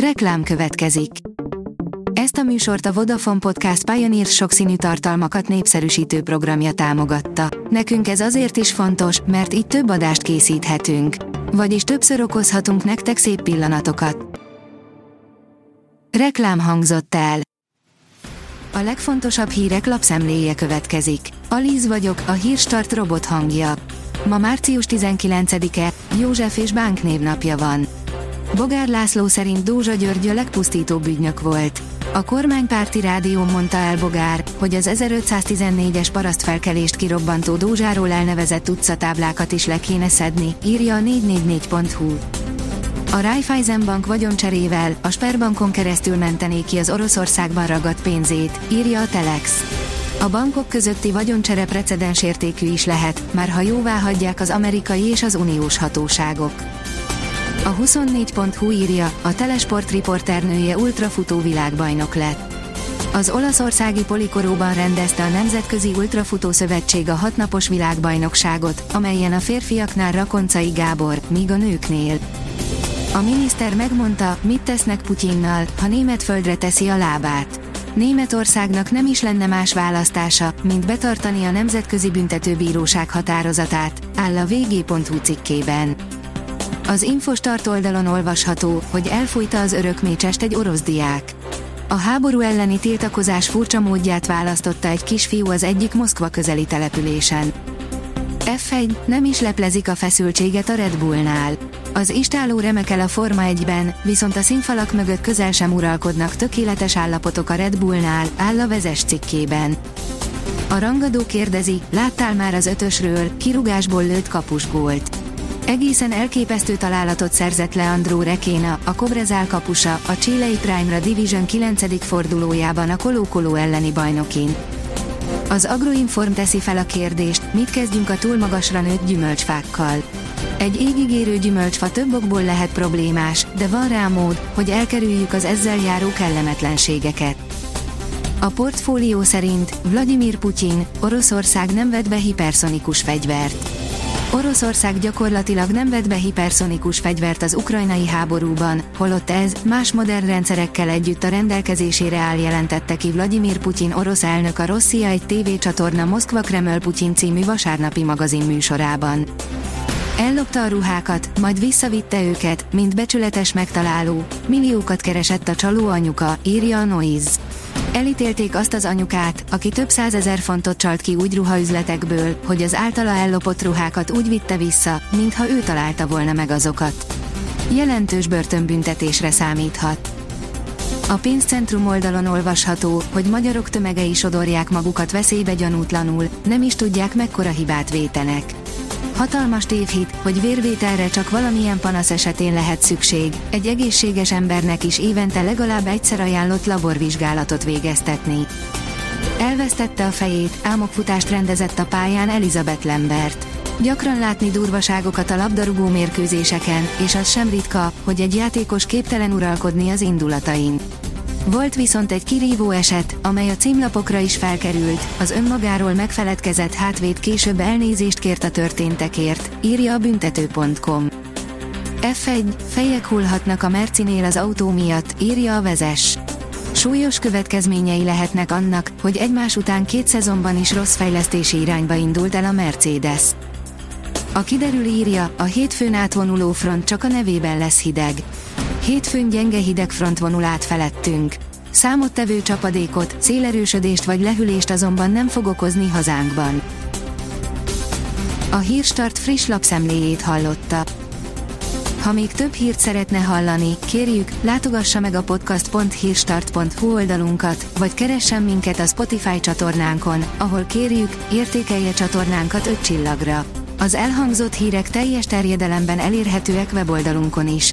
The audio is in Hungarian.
Reklám következik. Ezt a műsort a Vodafone Podcast Pioneer sokszínű tartalmakat népszerűsítő programja támogatta. Nekünk ez azért is fontos, mert így több adást készíthetünk. Vagyis többször okozhatunk nektek szép pillanatokat. Reklám hangzott el. A legfontosabb hírek lapszemléje következik. Alíz vagyok, a hírstart robot hangja. Ma március 19-e, József és Bánk névnapja van. Bogár László szerint Dózsa György a legpusztítóbb ügynök volt. A kormánypárti rádió mondta el Bogár, hogy az 1514-es parasztfelkelést kirobbantó Dózsáról elnevezett utcatáblákat is le kéne szedni, írja a 444.hu. A Raiffeisen Bank vagyoncserével a Sperbankon keresztül mentené ki az Oroszországban ragadt pénzét, írja a Telex. A bankok közötti vagyoncsere precedens értékű is lehet, már ha jóvá hagyják az amerikai és az uniós hatóságok. A 24.hu írja, a telesport riporternője ultrafutó világbajnok lett. Az olaszországi Polikoróban rendezte a Nemzetközi Ultrafutó Szövetség a hatnapos világbajnokságot, amelyen a férfiaknál Rakoncai Gábor, míg a nőknél. A miniszter megmondta, mit tesznek Putyinnal, ha német földre teszi a lábát. Németországnak nem is lenne más választása, mint betartani a Nemzetközi Büntetőbíróság határozatát, áll a vg.hu cikkében. Az Infostart oldalon olvasható, hogy elfújta az örökmécsest egy orosz diák. A háború elleni tiltakozás furcsa módját választotta egy kisfiú az egyik Moszkva közeli településen. F1 nem is leplezik a feszültséget a Red Bullnál. Az istáló remekel a Forma 1-ben, viszont a színfalak mögött közel sem uralkodnak tökéletes állapotok a Red Bullnál, áll a vezes cikkében. A rangadó kérdezi, láttál már az ötösről, kirugásból lőtt kapusgólt. Egészen elképesztő találatot szerzett Leandro Rekéna, a Cobrezál kapusa, a Chilei Prime-ra Division 9. fordulójában a Kolókoló elleni bajnokin. Az Agroinform teszi fel a kérdést, mit kezdjünk a túl magasra nőtt gyümölcsfákkal. Egy égigérő gyümölcsfa több okból lehet problémás, de van rá mód, hogy elkerüljük az ezzel járó kellemetlenségeket. A portfólió szerint Vladimir Putyin, Oroszország nem vett be hiperszonikus fegyvert. Oroszország gyakorlatilag nem vett be hiperszonikus fegyvert az ukrajnai háborúban, holott ez, más modern rendszerekkel együtt a rendelkezésére áll jelentette ki Vladimir Putyin orosz elnök a Rosszia egy tévécsatorna Moszkva Kreml Putyin című vasárnapi magazin műsorában. Ellopta a ruhákat, majd visszavitte őket, mint becsületes megtaláló, milliókat keresett a csaló anyuka, írja a Noise. Elítélték azt az anyukát, aki több százezer fontot csalt ki úgy ruhaüzletekből, hogy az általa ellopott ruhákat úgy vitte vissza, mintha ő találta volna meg azokat. Jelentős börtönbüntetésre számíthat. A pénzcentrum oldalon olvasható, hogy magyarok tömegei sodorják magukat veszélybe gyanútlanul, nem is tudják mekkora hibát vétenek. Hatalmas tévhit, hogy vérvételre csak valamilyen panasz esetén lehet szükség, egy egészséges embernek is évente legalább egyszer ajánlott laborvizsgálatot végeztetni. Elvesztette a fejét, álmokfutást rendezett a pályán Elizabeth Lambert. Gyakran látni durvaságokat a labdarúgó mérkőzéseken, és az sem ritka, hogy egy játékos képtelen uralkodni az indulatain. Volt viszont egy kirívó eset, amely a címlapokra is felkerült, az önmagáról megfeledkezett hátvéd később elnézést kért a történtekért, írja a büntető.com. F1, fejek hullhatnak a Mercinél az autó miatt, írja a vezes. Súlyos következményei lehetnek annak, hogy egymás után két szezonban is rossz fejlesztési irányba indult el a Mercedes. A kiderül írja, a hétfőn átvonuló front csak a nevében lesz hideg. Hétfőn gyenge hidegfront vonul át felettünk. Számottevő csapadékot, szélerősödést vagy lehűlést azonban nem fog okozni hazánkban. A Hírstart friss lapszemléjét hallotta. Ha még több hírt szeretne hallani, kérjük, látogassa meg a podcast.hírstart.hu oldalunkat, vagy keressen minket a Spotify csatornánkon, ahol kérjük, értékelje csatornánkat 5 csillagra. Az elhangzott hírek teljes terjedelemben elérhetőek weboldalunkon is.